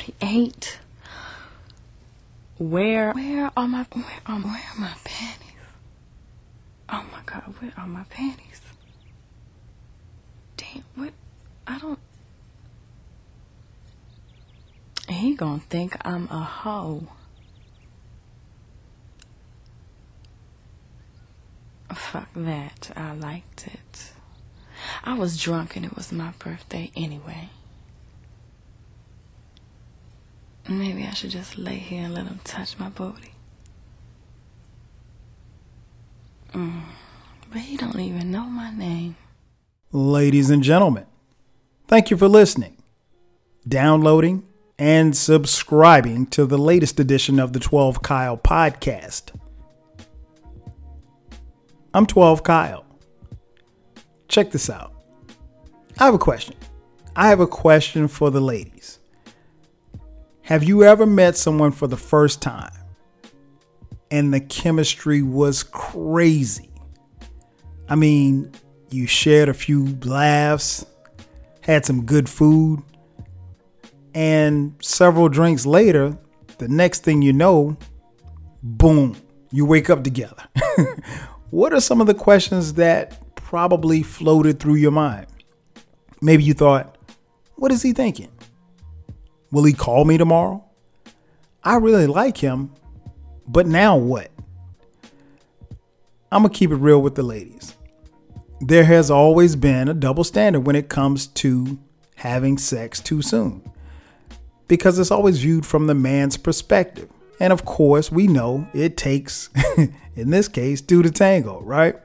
48. Where where are my where are, where are my panties? Oh my god, where are my panties? Damn, what I don't He gonna think I'm a hoe. Fuck that. I liked it. I was drunk and it was my birthday anyway. Maybe I should just lay here and let him touch my booty. Mm. But he don't even know my name. Ladies and gentlemen, thank you for listening, downloading, and subscribing to the latest edition of the 12 Kyle podcast. I'm 12 Kyle. Check this out. I have a question. I have a question for the ladies. Have you ever met someone for the first time and the chemistry was crazy? I mean, you shared a few laughs, had some good food, and several drinks later, the next thing you know, boom, you wake up together. what are some of the questions that probably floated through your mind? Maybe you thought, what is he thinking? Will he call me tomorrow? I really like him, but now what? I'm going to keep it real with the ladies. There has always been a double standard when it comes to having sex too soon because it's always viewed from the man's perspective. And of course, we know it takes, in this case, two to tango, right?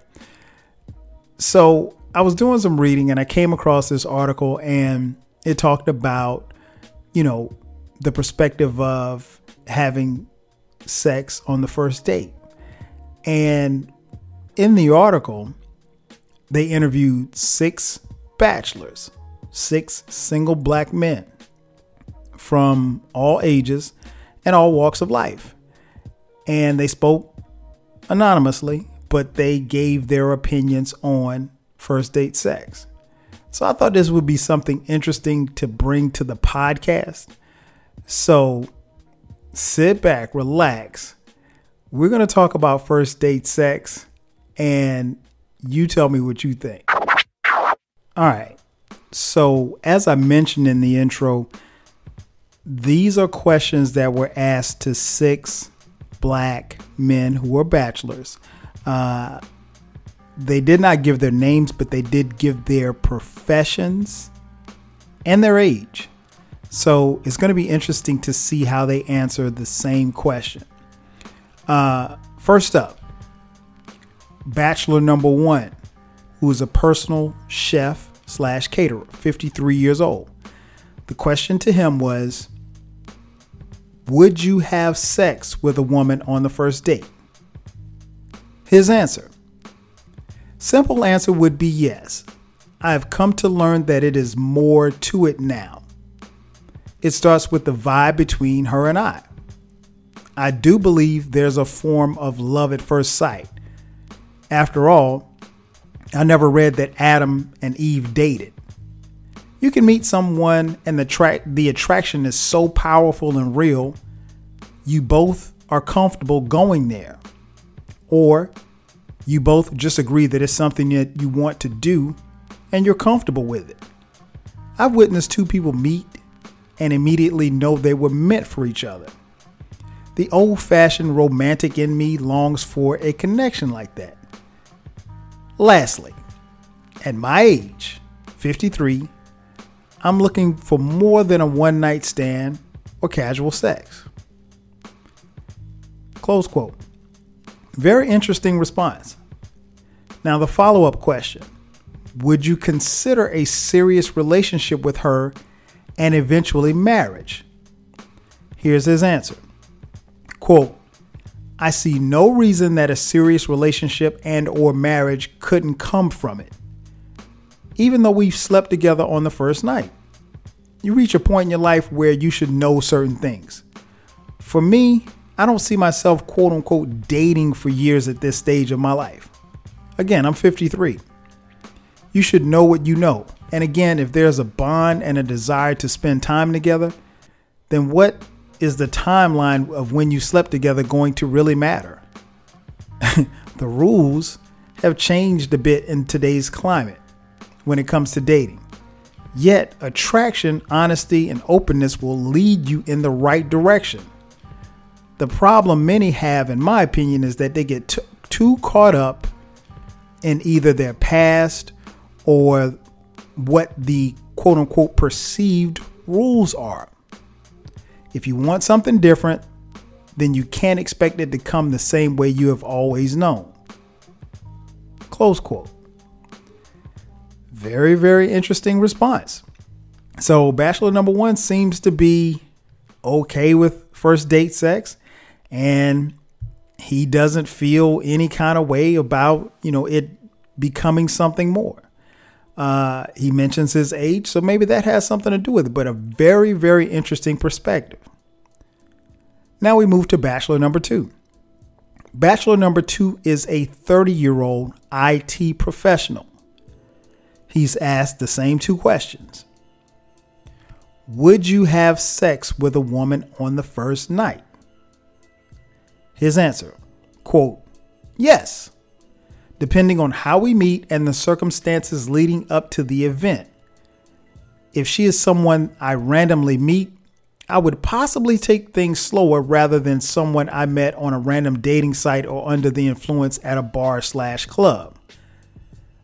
So I was doing some reading and I came across this article and it talked about you know, the perspective of having sex on the first date. And in the article, they interviewed six bachelors, six single black men from all ages and all walks of life. And they spoke anonymously, but they gave their opinions on first date sex. So I thought this would be something interesting to bring to the podcast. So sit back, relax. We're going to talk about first date sex and you tell me what you think. All right. So, as I mentioned in the intro, these are questions that were asked to six black men who were bachelors. Uh, they did not give their names, but they did give their professions and their age. So it's going to be interesting to see how they answer the same question. Uh, first up, Bachelor number one, who is a personal chef slash caterer, 53 years old. The question to him was Would you have sex with a woman on the first date? His answer Simple answer would be yes. I have come to learn that it is more to it now. It starts with the vibe between her and I. I do believe there's a form of love at first sight. After all, I never read that Adam and Eve dated. You can meet someone and the tra- the attraction is so powerful and real, you both are comfortable going there. Or you both just agree that it's something that you want to do and you're comfortable with it. I've witnessed two people meet and immediately know they were meant for each other. The old fashioned romantic in me longs for a connection like that. Lastly, at my age, 53, I'm looking for more than a one night stand or casual sex. Close quote. Very interesting response. Now, the follow up question Would you consider a serious relationship with her and eventually marriage? Here's his answer Quote, I see no reason that a serious relationship and or marriage couldn't come from it. Even though we've slept together on the first night. You reach a point in your life where you should know certain things. For me, I don't see myself quote unquote dating for years at this stage of my life. Again, I'm 53. You should know what you know. And again, if there's a bond and a desire to spend time together, then what is the timeline of when you slept together going to really matter? the rules have changed a bit in today's climate when it comes to dating. Yet, attraction, honesty, and openness will lead you in the right direction. The problem many have, in my opinion, is that they get t- too caught up in either their past or what the quote unquote perceived rules are. If you want something different, then you can't expect it to come the same way you have always known. Close quote. Very, very interesting response. So, Bachelor number one seems to be okay with first date sex, and he doesn't feel any kind of way about, you know, it becoming something more. Uh, he mentions his age, so maybe that has something to do with it, but a very, very interesting perspective. Now we move to Bachelor number two. Bachelor number two is a 30 year old IT professional. He's asked the same two questions Would you have sex with a woman on the first night? His answer, quote, Yes, depending on how we meet and the circumstances leading up to the event. If she is someone I randomly meet, I would possibly take things slower rather than someone I met on a random dating site or under the influence at a bar slash club.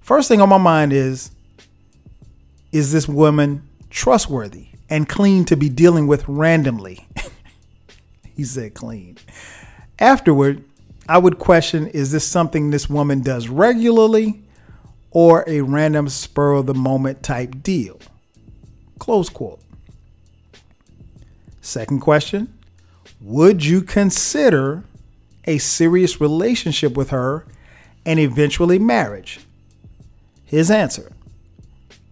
First thing on my mind is is this woman trustworthy and clean to be dealing with randomly? he said clean. Afterward, I would question is this something this woman does regularly or a random spur of the moment type deal? Close quote. Second question Would you consider a serious relationship with her and eventually marriage? His answer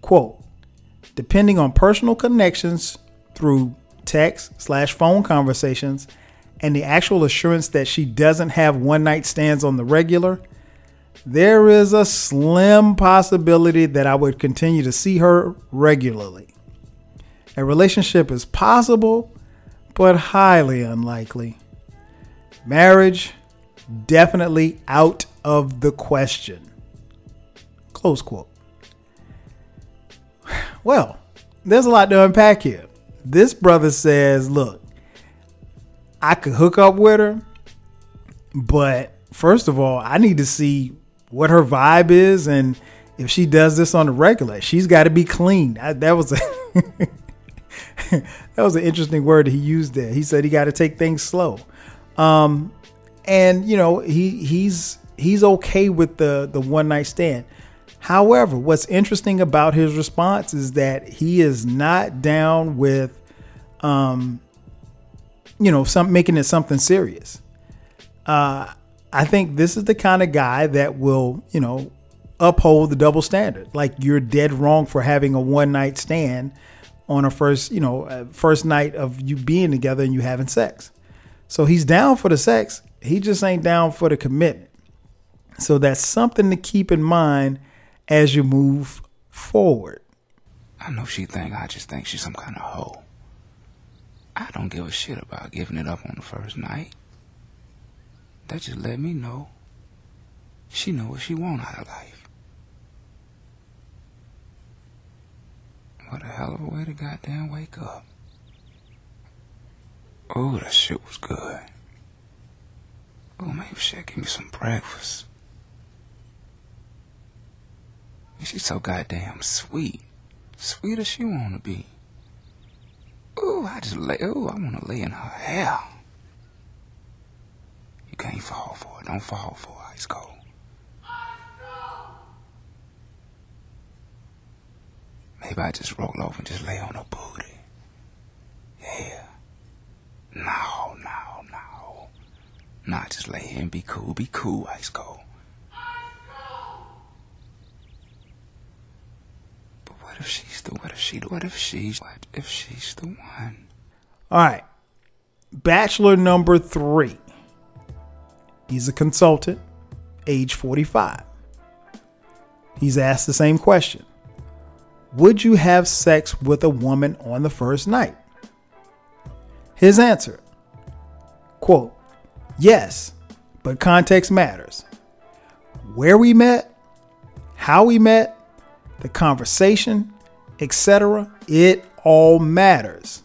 quote, depending on personal connections through text slash phone conversations and the actual assurance that she doesn't have one night stands on the regular, there is a slim possibility that I would continue to see her regularly. A relationship is possible, but highly unlikely. Marriage, definitely out of the question. Close quote. Well, there's a lot to unpack here. This brother says, look, I could hook up with her, but first of all, I need to see what her vibe is and if she does this on the regular, she's got to be clean. I, that was a that was an interesting word he used there. He said he got to take things slow. Um, and you know, he he's he's okay with the the one night stand. However, what's interesting about his response is that he is not down with um you know, some making it something serious. Uh I think this is the kind of guy that will, you know, uphold the double standard. Like you're dead wrong for having a one night stand on a first, you know, first night of you being together and you having sex. So he's down for the sex. He just ain't down for the commitment. So that's something to keep in mind as you move forward. I know she think I just think she's some kind of hoe. I don't give a shit about giving it up on the first night. That just let me know she know what she want out of life. What a hell of a way to goddamn wake up. Oh, that shit was good. Oh, maybe she'll give me some breakfast. She's so goddamn sweet. Sweet as she wanna be. Ooh, I just lay, ooh, I wanna lay in her hair. You can't fall for it. Don't fall for it. Ice cold. Maybe I just roll over and just lay on her booty. Yeah. No, no, no. Not just lay here and be cool. Be cool, Ice Cold. But what if she's the, what if she, what if she's, what if she's the one? All right. Bachelor number three. He's a consultant, age 45. He's asked the same question Would you have sex with a woman on the first night? His answer quote, Yes, but context matters. Where we met, how we met, the conversation, etc., it all matters.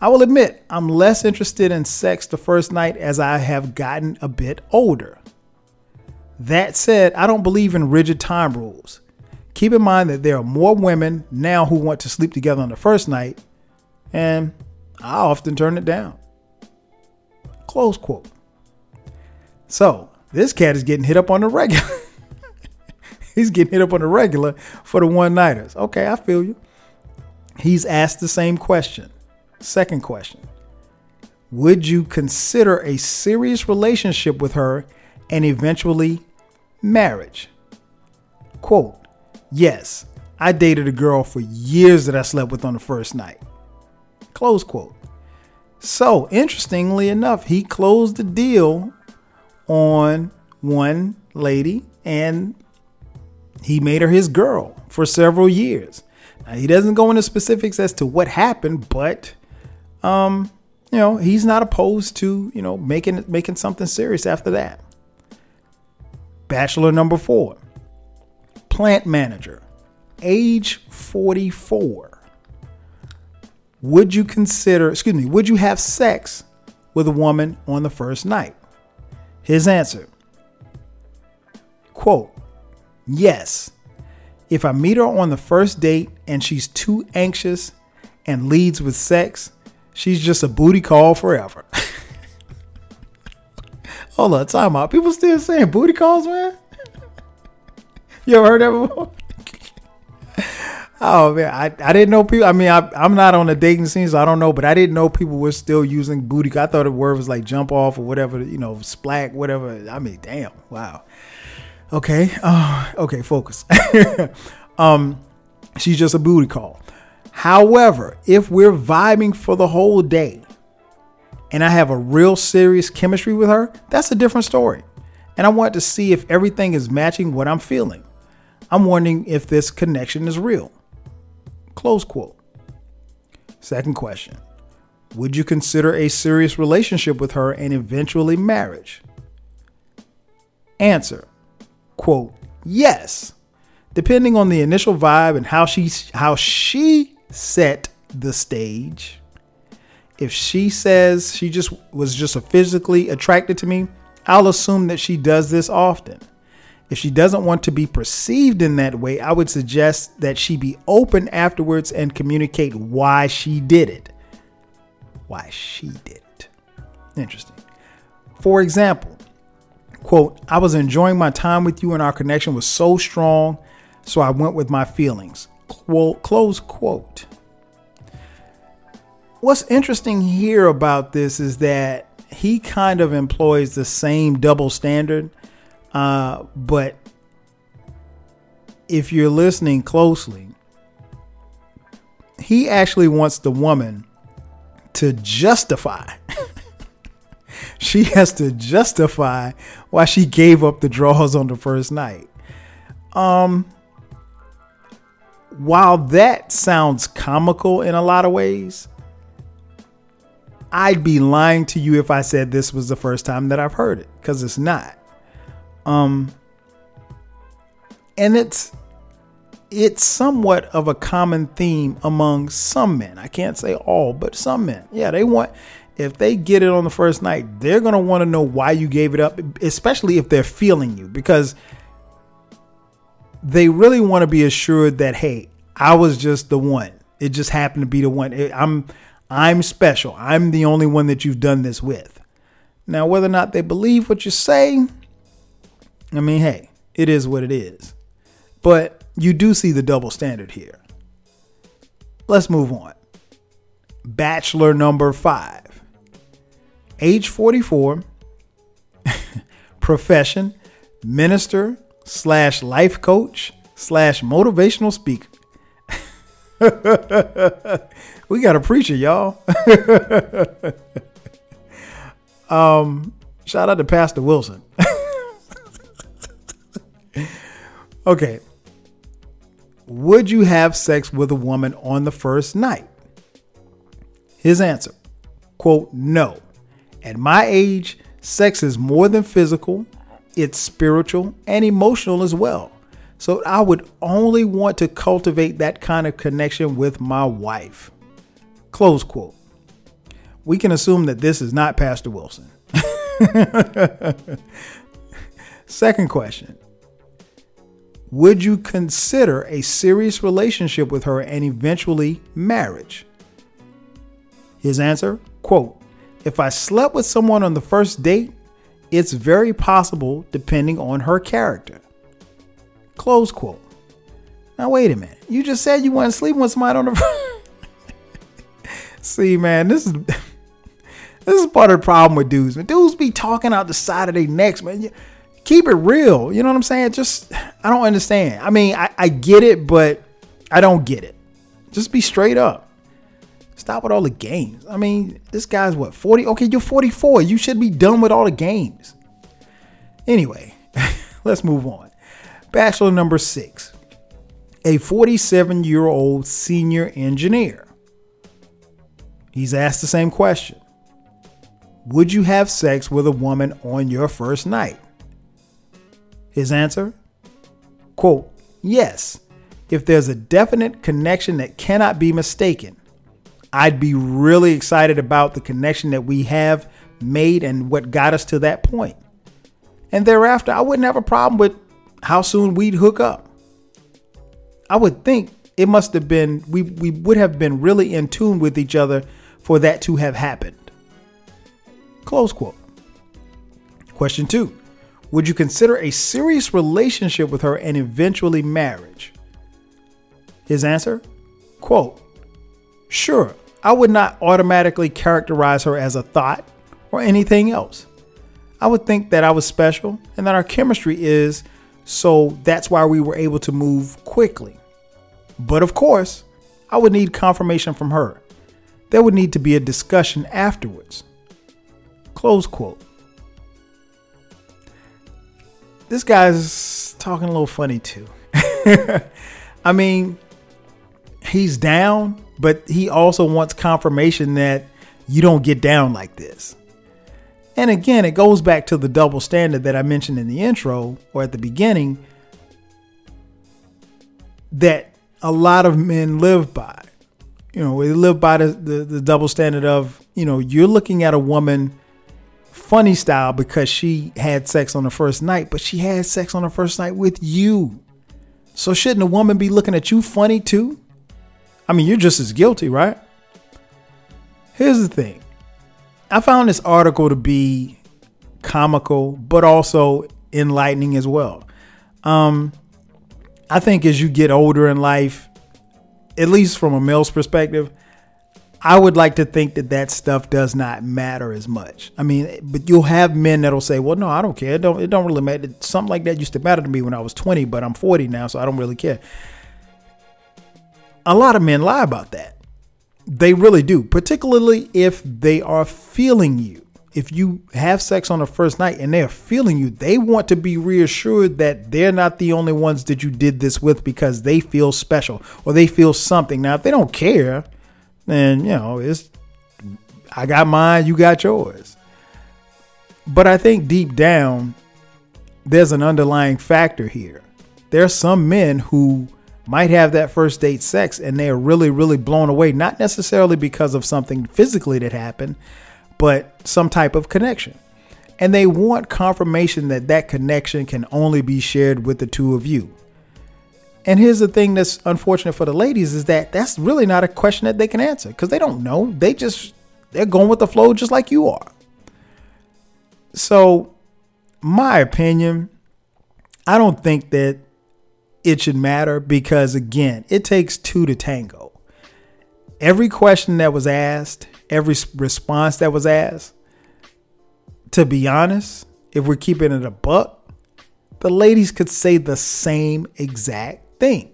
I will admit, I'm less interested in sex the first night as I have gotten a bit older. That said, I don't believe in rigid time rules. Keep in mind that there are more women now who want to sleep together on the first night, and I often turn it down. Close quote. So, this cat is getting hit up on the regular. He's getting hit up on the regular for the one nighters. Okay, I feel you. He's asked the same question. Second question Would you consider a serious relationship with her and eventually marriage? Quote, Yes, I dated a girl for years that I slept with on the first night. Close quote. So, interestingly enough, he closed the deal on one lady and he made her his girl for several years. Now, he doesn't go into specifics as to what happened, but um, you know, he's not opposed to, you know, making making something serious after that. Bachelor number 4 plant manager, age 44. Would you consider, excuse me, would you have sex with a woman on the first night? His answer quote, yes. If I meet her on the first date and she's too anxious and leads with sex, she's just a booty call forever. Hold on, time out. People still saying booty calls, man? You ever heard that before? oh man, I, I didn't know people. I mean, I, I'm not on the dating scene, so I don't know. But I didn't know people were still using booty. I thought the word was like jump off or whatever, you know, splat, whatever. I mean, damn, wow. Okay, uh, okay, focus. um, she's just a booty call. However, if we're vibing for the whole day, and I have a real serious chemistry with her, that's a different story. And I want to see if everything is matching what I'm feeling. I'm wondering if this connection is real. Close quote. Second question Would you consider a serious relationship with her and eventually marriage? Answer Quote, yes, depending on the initial vibe and how she, how she set the stage. If she says she just was just physically attracted to me, I'll assume that she does this often. If she doesn't want to be perceived in that way, I would suggest that she be open afterwards and communicate why she did it. Why she did it. Interesting. For example, quote, I was enjoying my time with you and our connection was so strong, so I went with my feelings. Quote, close quote. What's interesting here about this is that he kind of employs the same double standard uh, but if you're listening closely, he actually wants the woman to justify. she has to justify why she gave up the draws on the first night. Um, while that sounds comical in a lot of ways, I'd be lying to you if I said this was the first time that I've heard it because it's not. Um, and it's it's somewhat of a common theme among some men. I can't say all, but some men. Yeah, they want if they get it on the first night, they're going to want to know why you gave it up, especially if they're feeling you because they really want to be assured that hey, I was just the one. It just happened to be the one. I'm I'm special. I'm the only one that you've done this with. Now, whether or not they believe what you say, I mean, hey, it is what it is. But you do see the double standard here. Let's move on. Bachelor number five, age 44, profession, minister slash life coach slash motivational speaker. we got a preacher, y'all. um, shout out to Pastor Wilson. okay. Would you have sex with a woman on the first night? His answer quote, no. At my age, sex is more than physical, it's spiritual and emotional as well. So I would only want to cultivate that kind of connection with my wife. Close quote. We can assume that this is not Pastor Wilson. Second question Would you consider a serious relationship with her and eventually marriage? His answer, quote, if I slept with someone on the first date, it's very possible depending on her character. Close quote. Now wait a minute. You just said you weren't sleeping with somebody on the first. See, man, this is this is part of the problem with dudes. Man, dudes be talking out the side of their necks, man. Keep it real. You know what I'm saying? Just I don't understand. I mean, I, I get it, but I don't get it. Just be straight up. Stop with all the games. I mean, this guy's what, 40? Okay, you're 44. You should be done with all the games. Anyway, let's move on. Bachelor number six a 47 year old senior engineer. He's asked the same question Would you have sex with a woman on your first night? His answer? Quote, Yes, if there's a definite connection that cannot be mistaken. I'd be really excited about the connection that we have made and what got us to that point. And thereafter, I wouldn't have a problem with how soon we'd hook up. I would think it must have been, we, we would have been really in tune with each other for that to have happened. Close quote. Question two Would you consider a serious relationship with her and eventually marriage? His answer, quote, Sure, I would not automatically characterize her as a thot or anything else. I would think that I was special and that our chemistry is, so that's why we were able to move quickly. But of course, I would need confirmation from her. There would need to be a discussion afterwards. Close quote. This guy's talking a little funny too. I mean, he's down, but he also wants confirmation that you don't get down like this. And again, it goes back to the double standard that I mentioned in the intro or at the beginning that a lot of men live by. You know, they live by the, the, the double standard of, you know, you're looking at a woman funny style because she had sex on the first night, but she had sex on the first night with you. So shouldn't a woman be looking at you funny too? I mean, you're just as guilty, right? Here's the thing I found this article to be comical, but also enlightening as well. Um, I think as you get older in life, at least from a male's perspective, I would like to think that that stuff does not matter as much. I mean, but you'll have men that'll say, "Well, no, I don't care. It don't. It don't really matter. Something like that used to matter to me when I was 20, but I'm 40 now, so I don't really care." A lot of men lie about that. They really do, particularly if they are feeling you. If you have sex on the first night and they're feeling you, they want to be reassured that they're not the only ones that you did this with because they feel special or they feel something. Now, if they don't care, then, you know, it's I got mine, you got yours. But I think deep down, there's an underlying factor here. There are some men who might have that first date sex and they are really, really blown away, not necessarily because of something physically that happened, but some type of connection. And they want confirmation that that connection can only be shared with the two of you. And here's the thing that's unfortunate for the ladies is that that's really not a question that they can answer because they don't know. They just, they're going with the flow just like you are. So, my opinion, I don't think that it should matter because, again, it takes two to tango. Every question that was asked, every response that was asked, to be honest, if we're keeping it a buck, the ladies could say the same exact thing.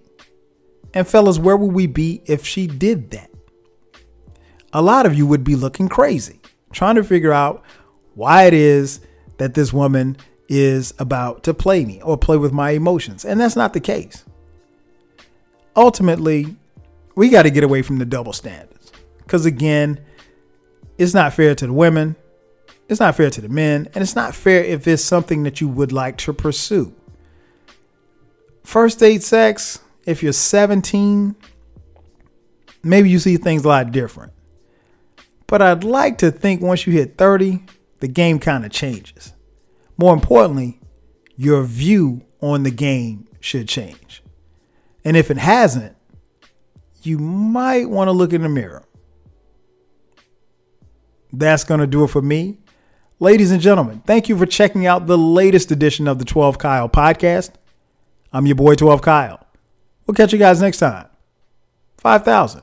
And, fellas, where would we be if she did that? A lot of you would be looking crazy, trying to figure out why it is that this woman is about to play me or play with my emotions. And that's not the case. Ultimately, we got to get away from the double standards. Because again, it's not fair to the women, it's not fair to the men, and it's not fair if it's something that you would like to pursue. First date sex, if you're 17, maybe you see things a lot different. But I'd like to think once you hit 30, the game kind of changes. More importantly, your view on the game should change. And if it hasn't, you might want to look in the mirror. That's going to do it for me. Ladies and gentlemen, thank you for checking out the latest edition of the 12 Kyle podcast. I'm your boy 12 Kyle. We'll catch you guys next time. 5,000.